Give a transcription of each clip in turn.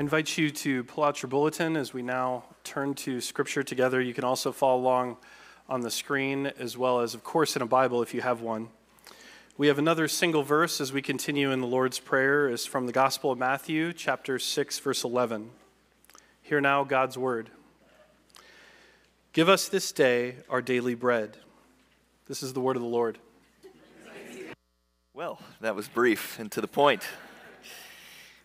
I invite you to pull out your bulletin as we now turn to Scripture together. You can also follow along on the screen, as well as, of course, in a Bible if you have one. We have another single verse as we continue in the Lord's Prayer, is from the Gospel of Matthew, chapter 6, verse 11. Hear now God's word. Give us this day our daily bread. This is the word of the Lord. Well, that was brief and to the point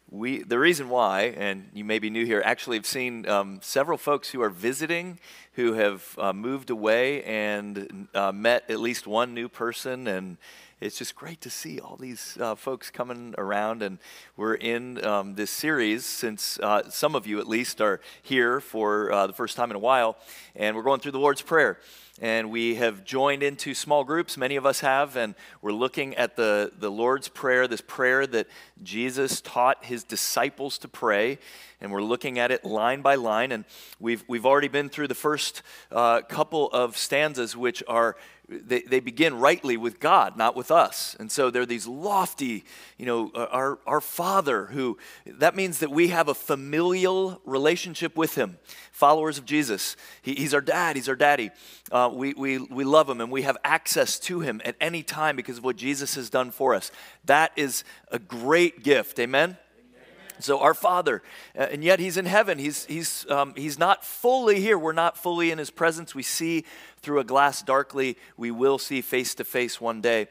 we the reason why and you may be new here actually have seen um, several folks who are visiting who have uh, moved away and uh, met at least one new person and it's just great to see all these uh, folks coming around and we're in um, this series since uh, some of you at least are here for uh, the first time in a while and we're going through the lord's prayer and we have joined into small groups many of us have and we're looking at the, the lord's prayer this prayer that jesus taught his disciples to pray and we're looking at it line by line and we've, we've already been through the first uh, couple of stanzas which are they, they begin rightly with God, not with us. And so they're these lofty, you know, uh, our, our Father, who that means that we have a familial relationship with Him, followers of Jesus. He, he's our dad, He's our daddy. Uh, we, we, we love Him and we have access to Him at any time because of what Jesus has done for us. That is a great gift. Amen? So our Father, uh, and yet He's in heaven. He's He's um, He's not fully here. We're not fully in His presence. We see through a glass darkly. We will see face to face one day.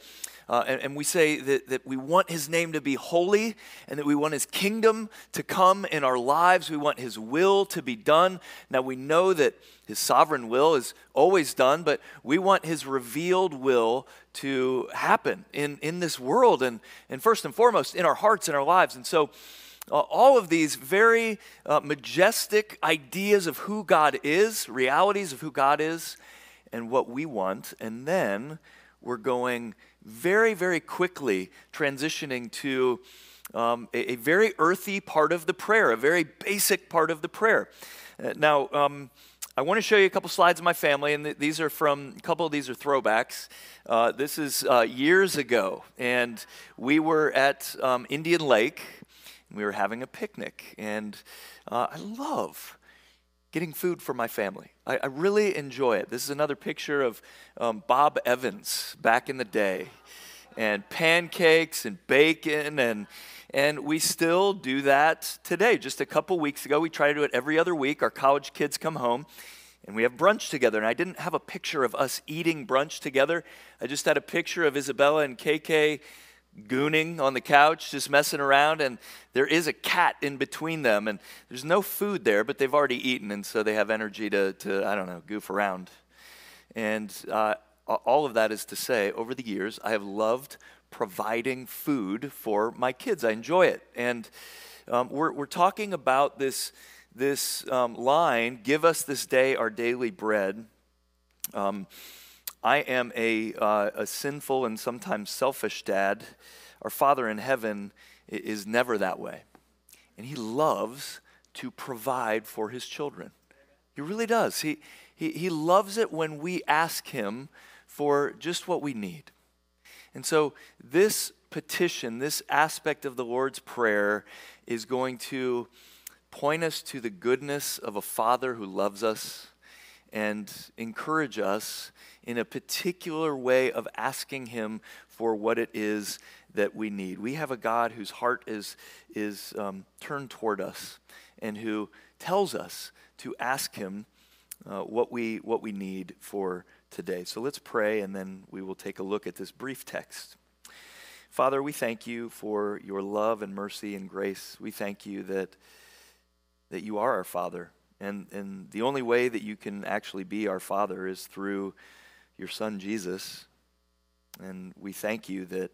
Uh, and, and, we say that, that we want his name to be holy and that we want his kingdom to come in our lives. We want his will to be done. Now, we know that his sovereign will is always done, but we want his revealed will to happen in, in this world and, and first and foremost in our hearts and our lives. And so, uh, all of these very uh, majestic ideas of who God is, realities of who God is, and what we want. And then we're going very, very quickly transitioning to um, a, a, very earthy part of the prayer, a very basic part of the prayer. Uh, now, um, I want to show you a couple slides of my family, and th- these are from a couple of these are throwbacks. Uh, this is uh, years ago, and we were at um, Indian Lake we were having a picnic, and uh, I love getting food for my family. I, I, really enjoy it. This is another picture of um, Bob Evans back in the day, and pancakes and bacon, and and we still do that today. Just a couple weeks ago, we try to do it every other week. Our college kids come home, and we have brunch together. And I didn't have a picture of us eating brunch together. I just had a picture of Isabella and KK gooning on the couch, just messing around, and there is a cat in between them, and there's no food there, but they've already eaten, and so they have energy to, to I don't know, goof around. And uh, all of that is to say, over the years, I have loved providing food for my kids. I enjoy it. And um, we're, we're talking about this, this um, line give us this day our daily bread. Um, I am a, uh, a sinful and sometimes selfish dad. Our Father in heaven is never that way. And He loves to provide for His children. He really does. He, he, he loves it when we ask Him for just what we need. And so, this petition, this aspect of the Lord's Prayer, is going to point us to the goodness of a Father who loves us and encourage us in a particular way of asking Him for what it is that we need. We have a God whose heart is, is um, turned toward us and who tells us to ask Him uh, what, we, what we need for today. So let's pray and then we will take a look at this brief text. Father, we thank you for your love and mercy and grace. We thank you that, that you are our Father. And, and the only way that you can actually be our Father is through your son Jesus. And we thank you that,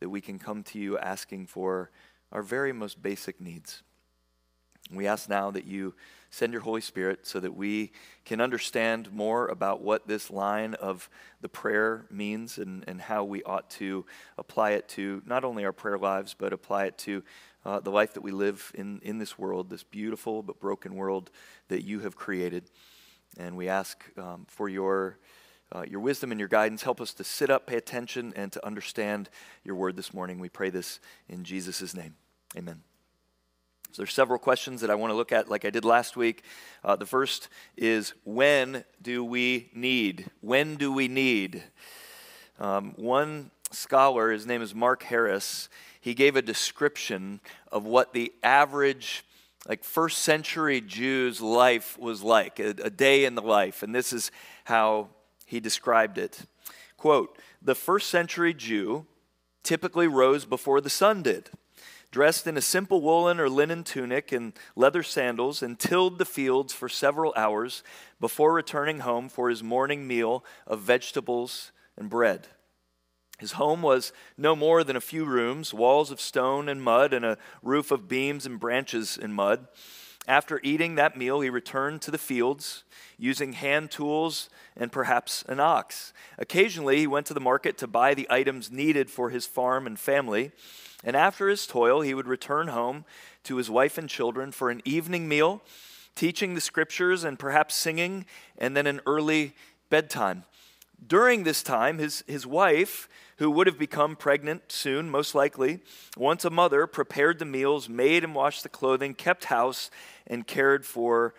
that we can come to you asking for our very most basic needs. We ask now that you send your Holy Spirit so that we can understand more about what this line of the prayer means and, and how we ought to apply it to not only our prayer lives, but apply it to uh, the life that we live in, in this world, this beautiful but broken world that you have created. And we ask um, for your uh, your wisdom and your guidance. Help us to sit up, pay attention, and to understand your word this morning. We pray this in Jesus' name. Amen. So there's several questions that I want to look at, like I did last week. Uh, the first is when do we need? When do we need? Um, one scholar, his name is Mark Harris, he gave a description of what the average like first century Jews' life was like, a, a day in the life. And this is how he described it. Quote, the first century Jew typically rose before the sun did, dressed in a simple woolen or linen tunic and leather sandals, and tilled the fields for several hours before returning home for his morning meal of vegetables and bread. His home was no more than a few rooms, walls of stone and mud, and a roof of beams and branches and mud. After eating that meal, he returned to the fields using hand tools and perhaps an ox. Occasionally, he went to the market to buy the items needed for his farm and family. And after his toil, he would return home to his wife and children for an evening meal, teaching the scriptures and perhaps singing, and then an early bedtime. During this time, his, his wife who would have become pregnant soon, most likely, once a mother, prepared the meals, made and washed the clothing, kept house, and cared for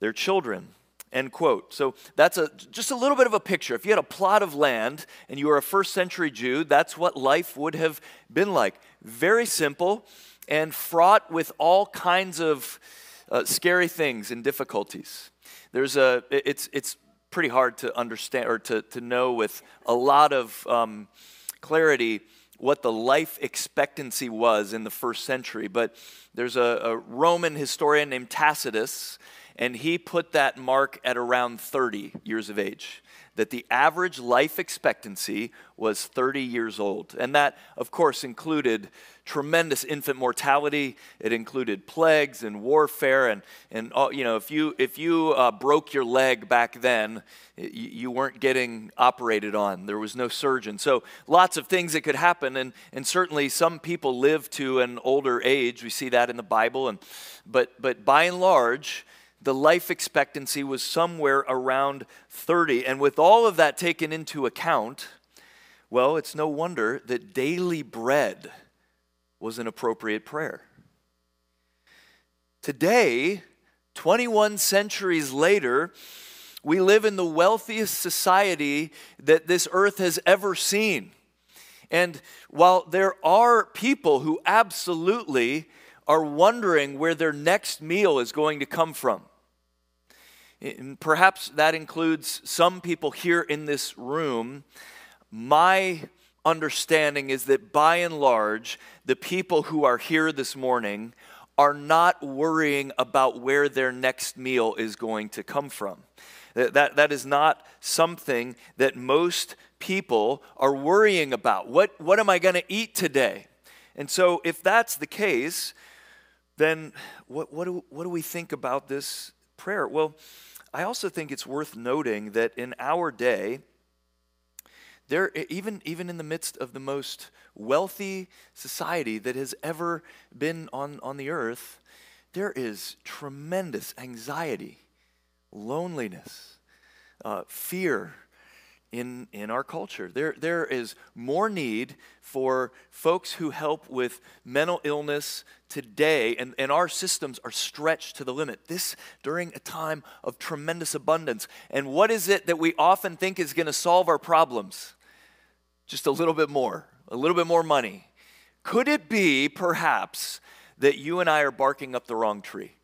their children. End quote. So that's a, just a little bit of a picture. If you had a plot of land and you were a first century Jew, that's what life would have been like. Very simple and fraught with all kinds of uh, scary things and difficulties. There's a, it's, it's pretty hard to understand or to, to know with a lot of um, clarity what the life expectancy was in the first century. But there's a, a Roman historian named Tacitus, and he put that mark at around 30 years of age that the average life expectancy was 30 years old. And that, of course, included tremendous infant mortality. It included plagues and warfare. And, and all, you know, if you, if you uh, broke your leg back then, you, you weren't getting operated on. There was no surgeon. So lots of things that could happen. And, and certainly some people live to an older age. We see that in the Bible. And, but, but by and large, the life expectancy was somewhere around 30. And with all of that taken into account, well, it's no wonder that daily bread was an appropriate prayer. Today, 21 centuries later, we live in the wealthiest society that this earth has ever seen. And while there are people who absolutely are wondering where their next meal is going to come from, and perhaps that includes some people here in this room. My understanding is that by and large, the people who are here this morning are not worrying about where their next meal is going to come from. That, that, that is not something that most people are worrying about. What, what am I going to eat today? And so, if that's the case, then what, what, do, what do we think about this prayer? Well, I also think it's worth noting that in our day, there, even, even in the midst of the most wealthy society that has ever been on, on the earth, there is tremendous anxiety, loneliness, uh, fear, in, in our culture. There, there is more need for folks who help with mental illness today, and, and our systems are stretched to the limit. This during a time of tremendous abundance. And what is it that we often think is going to solve our problems? Just a little bit more, a little bit more money. Could it be, perhaps, that you and I are barking up the wrong tree?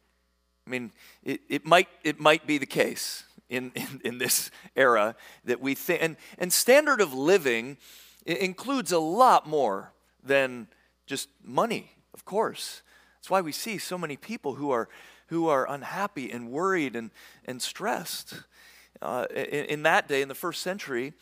I mean, it, it, might, it might be the case in, in, in this era that we think. And, and standard of living includes a lot more than just money, of course. That's why we see so many people who are, who are unhappy and worried and, and stressed. Uh, in, in that day, in the first century,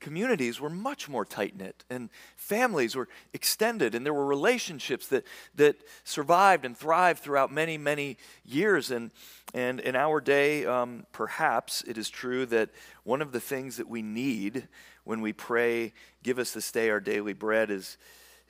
communities were much more tight knit and families were extended and there were relationships that, that survived and thrived throughout many, many years. And, and in our day, um, perhaps it is true that one of the things that we need when we pray, Give us this day our daily bread, is,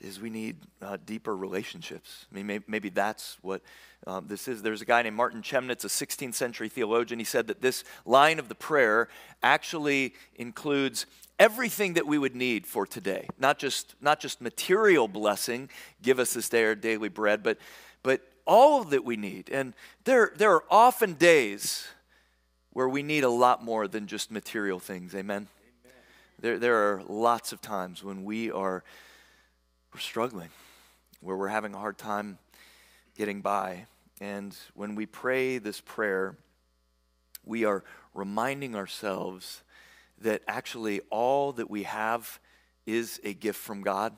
is we need uh, deeper relationships. I mean, maybe, maybe that's what um, this is. There's a guy named Martin Chemnitz, a 16th century theologian. He said that this line of the prayer actually includes everything that we would need for today. Not just, not just material blessing, give us this day our daily bread, but, but all that we need. And there, there are often days where we need a lot more than just material things. Amen? Amen. There, there are lots of times when we are we're struggling, where we're having a hard time getting by. And when we pray this prayer, we are reminding ourselves that actually all that we have is a gift from God.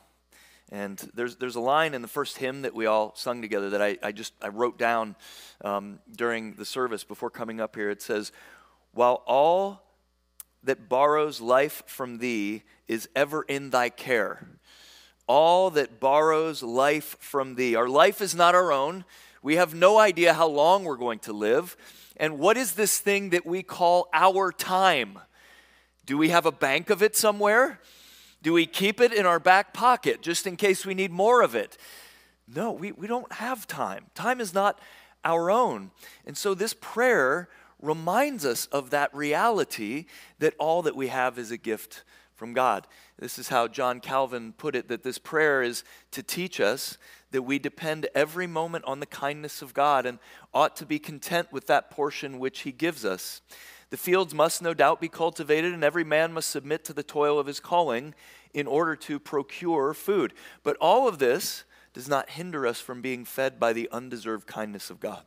And there's, there's a line in the first hymn that we all sung together that I, I just I wrote down um, during the service before coming up here. It says, While all that borrows life from thee is ever in thy care, all that borrows life from thee. Our life is not our own. We have no idea how long we're going to live. And what is this thing that we call our time? Do we have a bank of it somewhere? Do we keep it in our back pocket just in case we need more of it? No, we, we don't have time. Time is not our own. And so this prayer reminds us of that reality that all that we have is a gift from God. This is how John Calvin put it that this prayer is to teach us that we depend every moment on the kindness of God and ought to be content with that portion which He gives us. The fields must no doubt be cultivated, and every man must submit to the toil of his calling in order to procure food. But all of this does not hinder us from being fed by the undeserved kindness of God.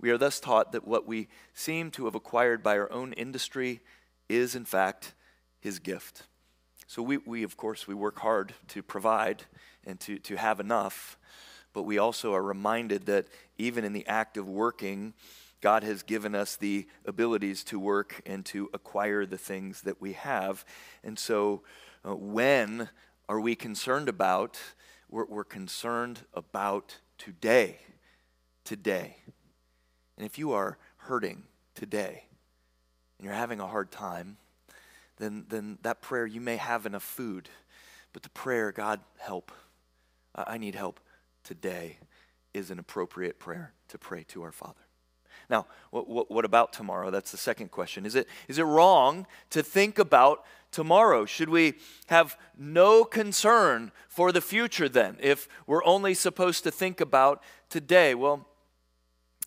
We are thus taught that what we seem to have acquired by our own industry is, in fact, his gift. So we, we of course, we work hard to provide and to, to have enough, but we also are reminded that even in the act of working, God has given us the abilities to work and to acquire the things that we have. And so, uh, when are we concerned about? We're, we're concerned about today. Today. And if you are hurting today and you're having a hard time, then, then that prayer, you may have enough food. But the prayer, God, help. I need help today, is an appropriate prayer to pray to our Father. Now, what, what, what, about tomorrow? That's the second question. Is it, is it wrong to think about tomorrow? Should we have no concern for the future then, if we're only supposed to think about today? Well,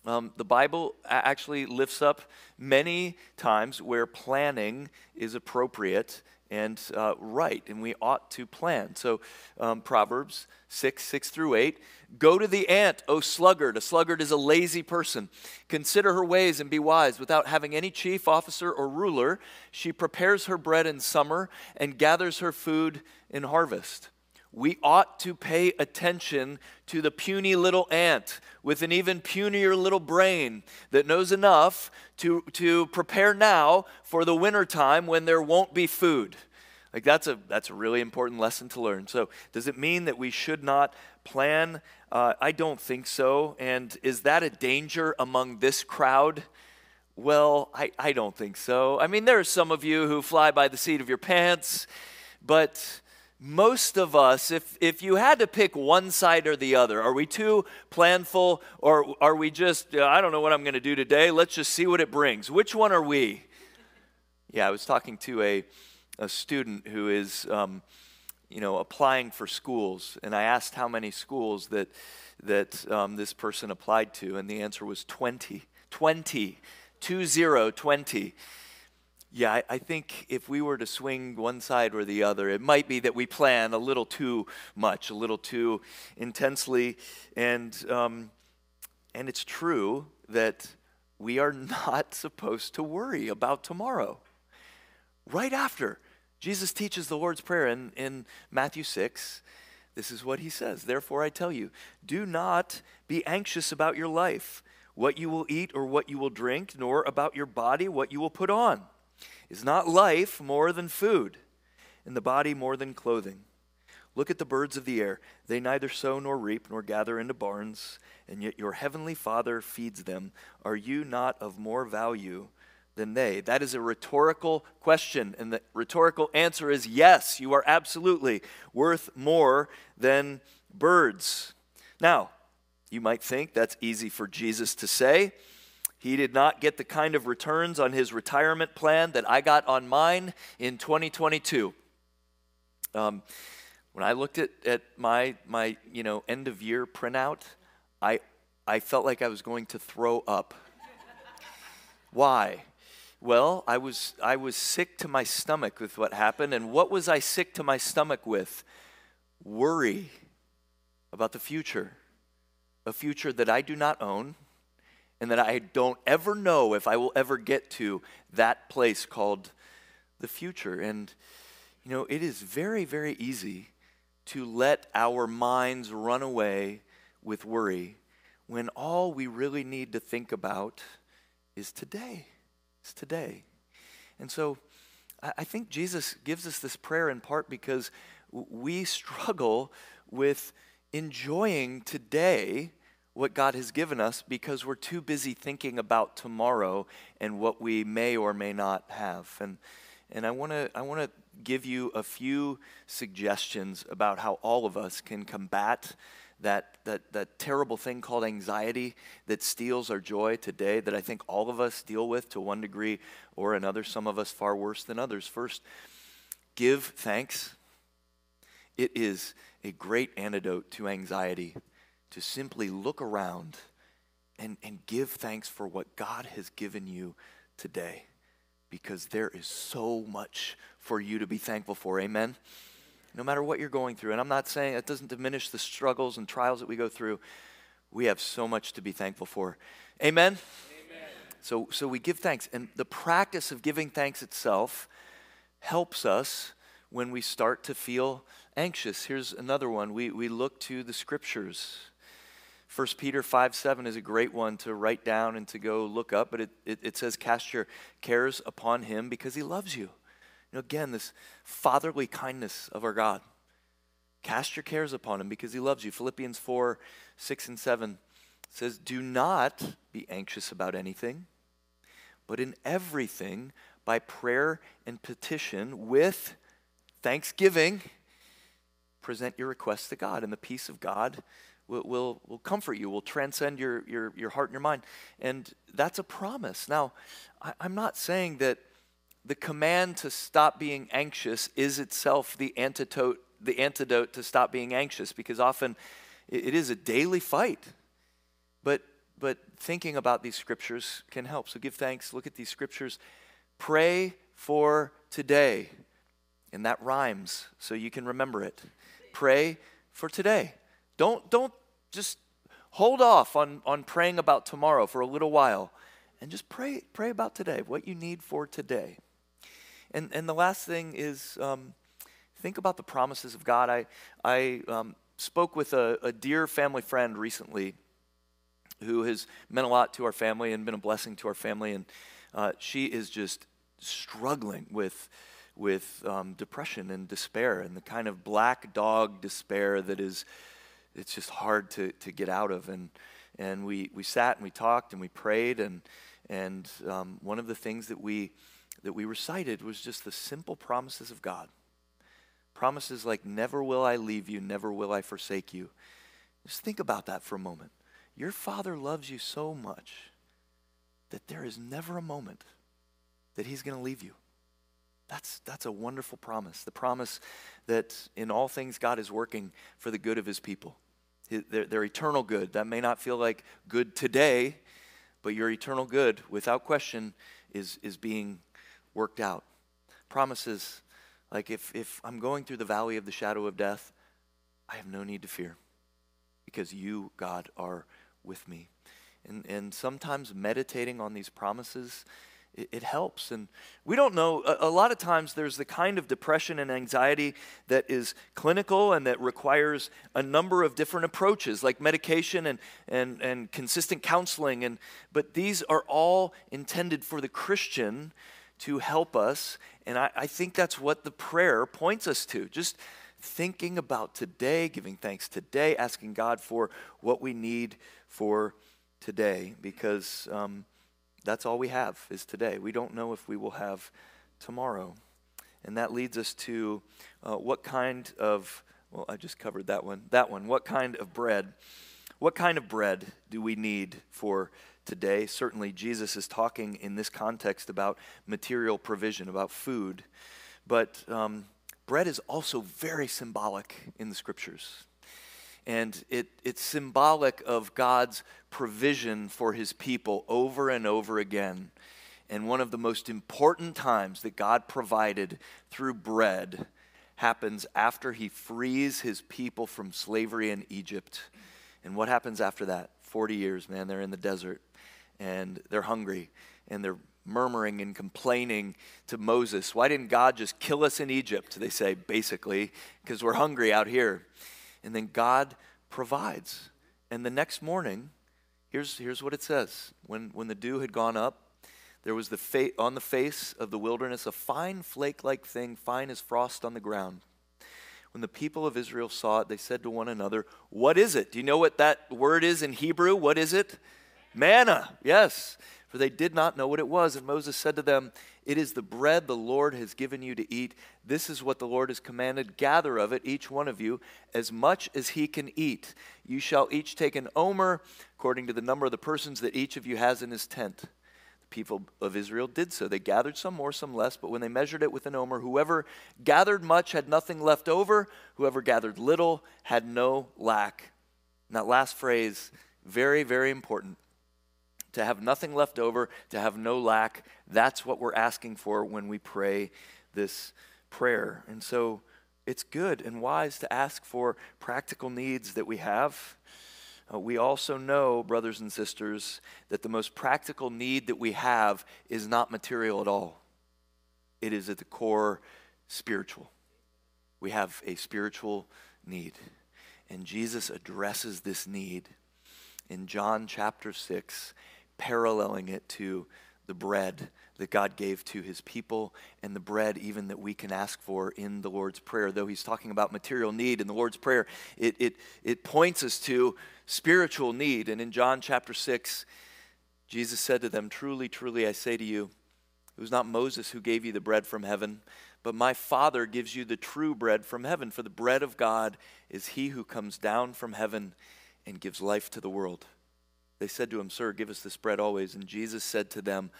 um, the Bible actually lifts up many times where planning is appropriate and uh, right, and we ought to plan. So, um, Proverbs 6, 6 through 8. Go to the ant, O sluggard. A sluggard is a lazy person. Consider her ways and be wise. Without having any chief, officer, or ruler, she prepares her bread in summer and gathers her food in harvest. We ought to pay attention to the puny little ant with an even punier little brain that knows enough to, to prepare now for the wintertime when there won't be food. Like that's a that's a really important lesson to learn. So does it mean that we should not plan? Uh, I don't think so. And is that a danger among this crowd? Well, I, I don't think so. I mean, there are some of you who fly by the seat of your pants, but most of us, if, if you had to pick one side or the other, are we too planful or are we just, I don't know what I'm going to do today, let's just see what it brings? Which one are we? Yeah, I was talking to a, a student who is, um, you know, applying for schools, and I asked how many schools that, that um, this person applied to, and the answer was 20. 20. 20, 20. Yeah, I, I, think if we were to swing one side or the other, it might be that we plan a little too much, a little too intensely. And, um, and it's true that we are not supposed to worry about tomorrow. Right after Jesus teaches the Lord's Prayer in, in Matthew 6, this is what he says Therefore, I tell you, do not be anxious about your life, what you will eat or what you will drink, nor about your body, what you will put on. Is not life more than food, and the body more than clothing? Look at the birds of the air. They neither sow nor reap nor gather into barns, and yet your heavenly Father feeds them. Are you not of more value than they? That is a rhetorical question, and the rhetorical answer is yes, you are absolutely worth more than birds. Now, you might think that's easy for Jesus to say. He did not get the kind of returns on his retirement plan that I got on mine in 2022. Um, when I looked at, at my, my you know, end of year printout, I I felt like I was going to throw up. Why? Well, I was, I was sick to my stomach with what happened. And what was I sick to my stomach with? Worry about the future. A future that I do not own and that I don't ever know if I will ever get to that place called the future. And, you know, it is very, very easy to let our minds run away with worry when all we really need to think about is today. Today. And so I think Jesus gives us this prayer in part because we struggle with enjoying today what God has given us because we're too busy thinking about tomorrow and what we may or may not have. And, and I want to I wanna give you a few suggestions about how all of us can combat that, that, that terrible thing called anxiety that steals our joy today that I think all of us deal with to one degree or another, some of us far worse than others. First, give thanks. It is a great antidote to anxiety to simply look around and, and give thanks for what God has given you today because there is so much for you to be thankful for. Amen? No matter what you're going through. And I'm not saying it doesn't diminish the struggles and trials that we go through. We have so much to be thankful for. Amen? Amen. So, so we give thanks. And the practice of giving thanks itself helps us when we start to feel anxious. Here's another one. We, we look to the scriptures. 1 Peter 5 7 is a great one to write down and to go look up, but it, it, it, says, Cast your cares upon him because he loves you. Know, again, this fatherly kindness of our God. Cast your cares upon him because he loves you. Philippians 4 6 and 7 says, Do not be anxious about anything, but in everything, by prayer and petition, with thanksgiving, present your requests to God, and the peace of God will, will, will comfort you, will transcend your, your, your heart and your mind. And that's a promise. Now, I, I'm not saying that the command to stop being anxious is itself the antidote, the antidote to stop being anxious, because often it, is a daily fight. But, but thinking about these scriptures can help. So give thanks, look at these scriptures. Pray for today. And that rhymes, so you can remember it. Pray for today. Don't, don't just hold off on, on praying about tomorrow for a little while and just pray, pray about today, what you need for today. And, and the last thing is um, think about the promises of God. I, I um, spoke with a, a dear family friend recently who has meant a lot to our family and been a blessing to our family. And uh, she is just struggling with, with um, depression and despair and the kind of black dog despair that is it's just hard to, to get out of. And, and we, we sat and we talked and we prayed. And, and um, one of the things that we, that we recited was just the simple promises of God. Promises like, Never will I leave you, never will I forsake you. Just think about that for a moment. Your Father loves you so much that there is never a moment that He's going to leave you. That's, that's a wonderful promise. The promise that in all things God is working for the good of his people. Their, their eternal good. That may not feel like good today, but your eternal good, without question, is, is being worked out. Promises like if, if I'm going through the valley of the shadow of death, I have no need to fear because you, God, are with me. And, and sometimes meditating on these promises it, it helps. And we don't know, a, a lot of times there's the kind of depression and anxiety that is clinical and that requires a number of different approaches, like medication and, and, and consistent counseling. And, but these are all intended for the Christian to help us. And I, I think that's what the prayer points us to. Just thinking about today, giving thanks today, asking God for what we need for today, because um, that's all we have is today. We don't know if we will have tomorrow. And that leads us to uh, what kind of, well, I just covered that one. That one. What kind of bread? What kind of bread do we need for today? Certainly, Jesus is talking in this context about material provision, about food. But um, bread is also very symbolic in the scriptures. And it, it's symbolic of God's provision for his people over and over again. And one of the most important times that God provided through bread happens after he frees his people from slavery in Egypt. And what happens after that? 40 years, man, they're in the desert and they're hungry and they're murmuring and complaining to Moses. Why didn't God just kill us in Egypt? They say, basically, because we're hungry out here. And then God provides. And the next morning, here's, here's what it says when, when the dew had gone up, there was the fa- on the face of the wilderness a fine flake like thing, fine as frost on the ground. When the people of Israel saw it, they said to one another, What is it? Do you know what that word is in Hebrew? What is it? Manna, yes. For they did not know what it was. And Moses said to them, It is the bread the Lord has given you to eat. This is what the Lord has commanded. Gather of it, each one of you, as much as he can eat. You shall each take an omer, according to the number of the persons that each of you has in his tent people of Israel did so. They gathered some more, some less, but when they measured it with an omer, whoever gathered much had nothing left over, whoever gathered little had no lack. And that last phrase, very, very important. To have nothing left over, to have no lack, that's what we're asking for when we pray this prayer. And so it's good and wise to ask for practical needs that we have uh, we also know, brothers and sisters, that the most practical need that we have is not material at all. It is at the core spiritual. We have a spiritual need. And Jesus addresses this need in John chapter 6, paralleling it to the bread that God gave to his people and the bread even that we can ask for in the Lord's Prayer. Though he's talking about material need in the Lord's Prayer, it, it, it points us to spiritual need. And in John chapter 6, Jesus said to them, Truly, truly, I say to you, it was not Moses who gave you the bread from heaven, but my Father gives you the true bread from heaven. For the bread of God is he who comes down from heaven and gives life to the world. They said to him, Sir, give us this bread always. And Jesus said to them,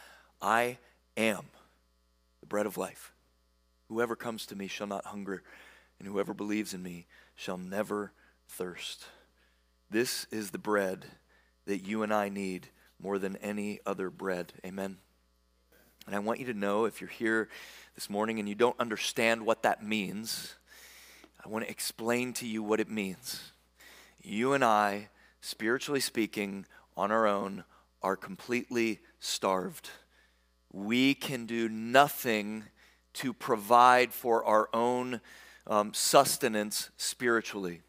I am the bread of life. Whoever comes to me shall not hunger, and whoever believes in me shall never thirst. This is the bread that you and I need more than any other bread. Amen. And I want you to know if you're here this morning and you don't understand what that means, I want to explain to you what it means. You and I, spiritually speaking, on our own, are completely starved we can do nothing to provide for our own um, sustenance spiritually.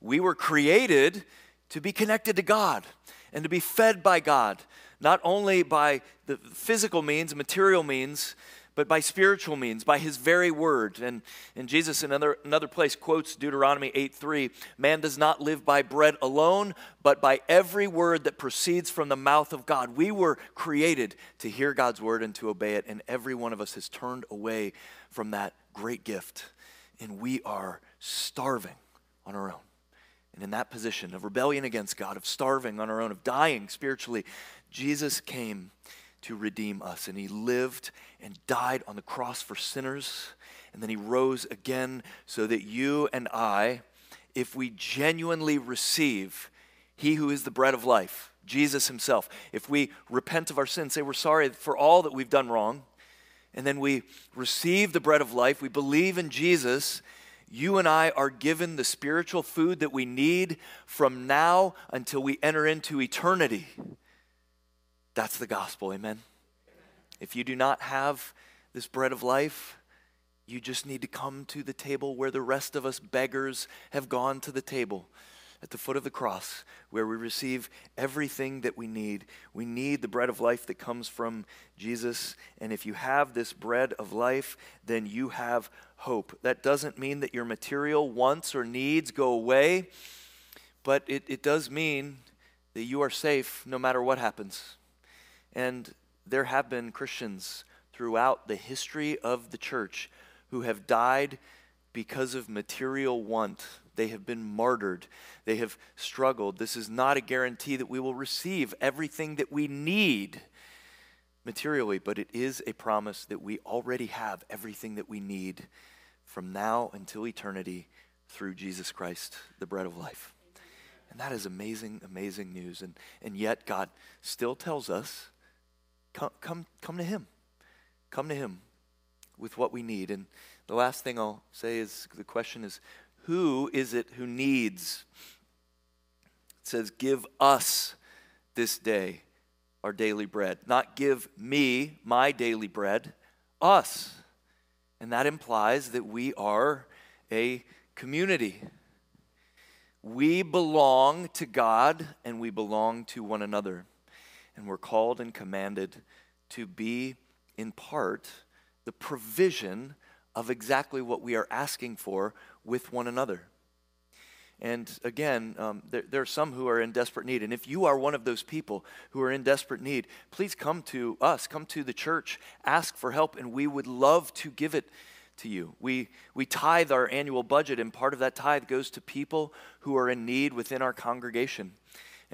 We were created to be connected to God and to be fed by God, not only by the physical means, material means, but by spiritual means, by his very word. And, and Jesus, in another, another place, quotes Deuteronomy 8 3 Man does not live by bread alone, but by every word that proceeds from the mouth of God. We were created to hear God's word and to obey it, and every one of us has turned away from that great gift. And we are starving on our own. And in that position of rebellion against God, of starving on our own, of dying spiritually, Jesus came to redeem us. And he lived and died on the cross for sinners. And then he rose again so that you and I, if we genuinely receive he who is the bread of life, Jesus himself, if we repent of our sins, say we're sorry for all that we've done wrong, and then we receive the bread of life, we believe in Jesus, you and I are given the spiritual food that we need from now until we enter into eternity. That's the gospel, amen? If you do not have this bread of life, you just need to come to the table where the rest of us beggars have gone to the table at the foot of the cross, where we receive everything that we need. We need the bread of life that comes from Jesus. And if you have this bread of life, then you have hope. That doesn't mean that your material wants or needs go away, but it, it does mean that you are safe no matter what happens. And there have been Christians throughout the history of the church who have died because of material want. They have been martyred. They have struggled. This is not a guarantee that we will receive everything that we need materially, but it is a promise that we already have everything that we need from now until eternity through Jesus Christ, the bread of life. And that is amazing, amazing news. And, and yet, God still tells us come, come, come to Him. Come to Him with what we need. And the last thing I'll say is the question is who is it who needs? It says, Give us this day our daily bread. Not give me my daily bread, us. And that implies that we are a community. We belong to God and we belong to one another. And we're called and commanded to be, in part, the provision of exactly what we are asking for with one another. And again, um, there, there, are some who are in desperate need. And if you are one of those people who are in desperate need, please come to us, come to the church, ask for help, and we would love to give it to you. We, we tithe our annual budget, and part of that tithe goes to people who are in need within our congregation.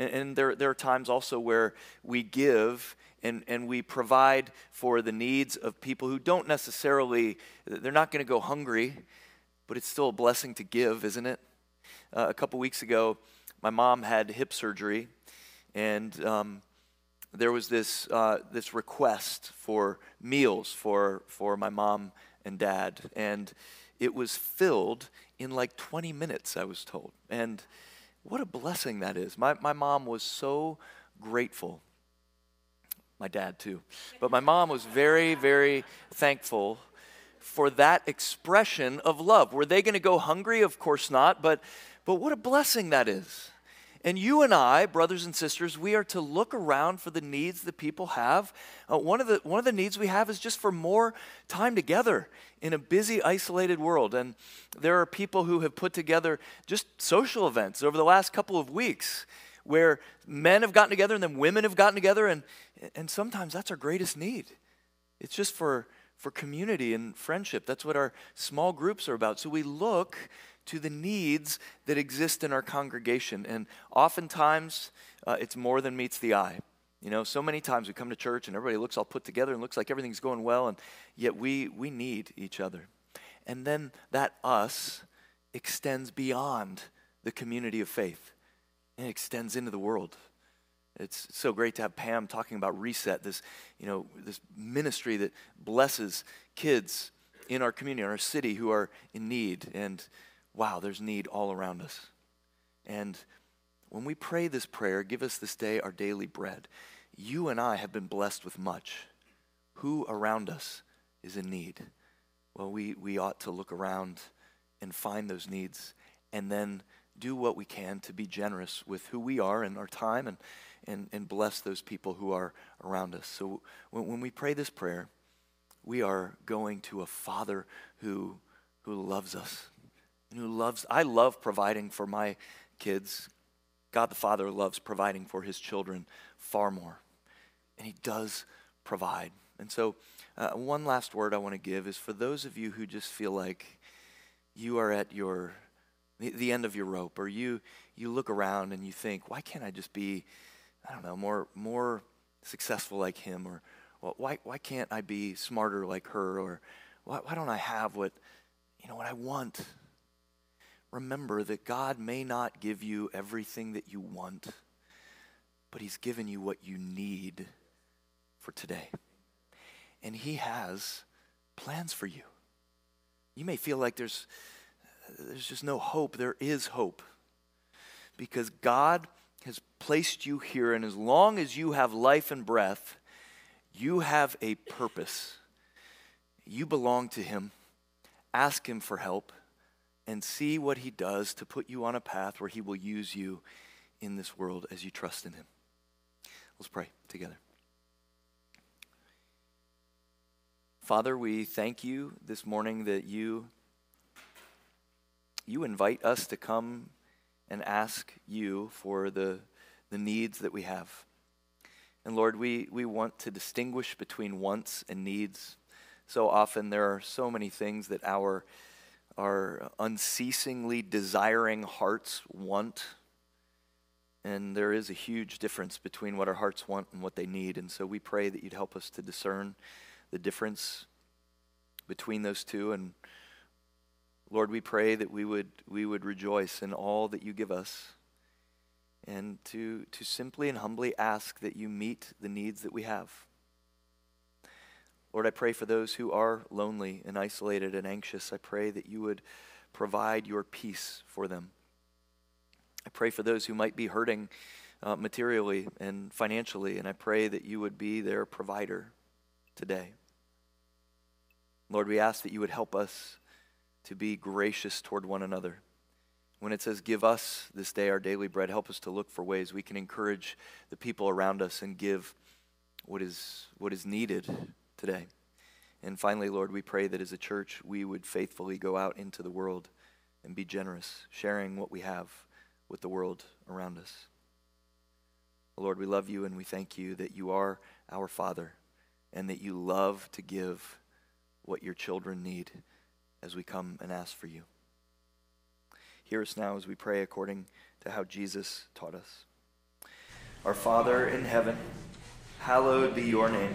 And, and there, there are times also where we give and, and we provide for the needs of people who don't necessarily, they're not going to go hungry, but it's still a blessing to give, isn't it? Uh, a couple weeks ago, my mom had hip surgery, and um, there was this, uh, this request for meals for, for my mom and dad. And it was filled in like 20 minutes, I was told. And what a blessing that is. My, my mom was so grateful my dad too. But my mom was very, very thankful for that expression of love. Were they going to go hungry? Of course not, but, but what a blessing that is. And you and I, brothers and sisters, we are to look around for the needs that people have. Uh, one, of the, one of the needs we have is just for more time together in a busy, isolated world. And there are people who have put together just social events over the last couple of weeks where men have gotten together and then women have gotten together, and, and sometimes that's our greatest need. It's just for, for community and friendship. That's what our small groups are about. So we look to the needs that exist in our congregation, and oftentimes uh, it's more than meets the eye. You know, so many times we come to church and everybody looks all put together and looks like everything's going well, and yet we, we need each other. And then that us extends beyond the community of faith and it extends into the world. It's so great to have Pam talking about Reset, this, you know, this ministry that blesses kids in our community, in our city who are in need. And wow, there's need all around us. And when we pray this prayer, give us this day our daily bread, you and I have been blessed with much. Who around us is in need? Well, we, we ought to look around and find those needs and then do what we can to be generous with who we are and our time and, and, and bless those people who are around us. So when, when we pray this prayer, we are going to a Father who, who loves us and who loves. I love providing for my kids. God the Father loves providing for his children far more. And he does provide. And so, uh, one last word I want to give is for those of you who just feel like you are at your the, the end of your rope, or you you look around and you think, why can't I just be, I don't know, more more successful like him, or well, why why can't I be smarter like her, or why, why don't I have what you know what I want? Remember that God may not give you everything that you want, but He's given you what you need for today. And He has plans for you. You may feel like there's there's just no hope. There is hope. Because God has placed you here, and as long as you have life and breath, you have a purpose. You belong to Him. Ask Him for help and see what He does to put you on a path where He will use you in this world as you trust in Him. Let's pray together. Father, we thank you this morning that you you invite us to come and ask you for the, the needs that we have. And Lord, we, we want to distinguish between wants and needs. So often there are so many things that our, our unceasingly desiring hearts want. And there is a huge difference between what our hearts want and what they need. And so we pray that you'd help us to discern the difference between those two and Lord, we pray that we would, we would rejoice in all that you give us. and to, to simply and humbly ask that you meet the needs that we have. Lord, I pray for those who are lonely and isolated and anxious. I pray that you would provide your peace for them. I pray for those who might be hurting uh, materially and financially, and I pray that you would be their provider today. Lord, we ask that you would help us to be gracious toward one another. When it says, Give us this day our daily bread, help us to look for ways we can encourage the people around us and give what is, what is needed today. And finally, Lord, we pray that as a church we would faithfully go out into the world and be generous, sharing what we have with the world around us. Lord, we love you and we thank you that you are our Father and that you love to give what your children need as we come and ask for you. Hear us now as we pray according to how Jesus taught us. Our Father in heaven, hallowed be your name.